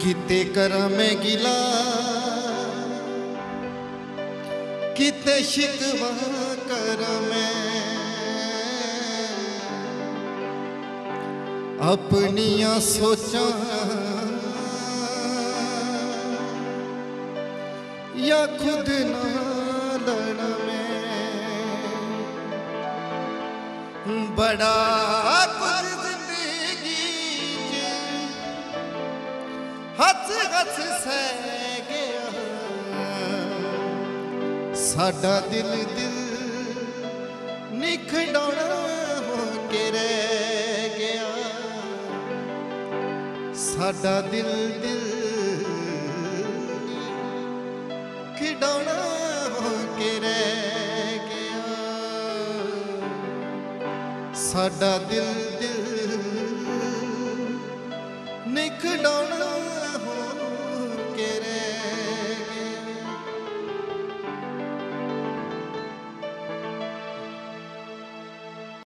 ਕਿਤੇ ਕਰਾਂ ਮੈਂ ਗਿਲਾ ਕਿਤੇ ਸ਼ਿਕਵਾ ਕਰਾਂ ਮੈਂ ਆਪਣੀਆਂ ਸੋਚਾਂ या खुद न लड़ में बड़ा कुछ जिंदगी हथ हथ सह गया साडा दिल दिल निखडौना हो के रह गया साडा दिल दिल ਦਿਲ ਖਿਡਾਉਣਾ ਹੋ ਕੇ ਰਹਿ ਗਿਆ। ਸਾਡਾ ਦਿਲ ਦਿਲ ਨਿਖੜਾਉਣਾ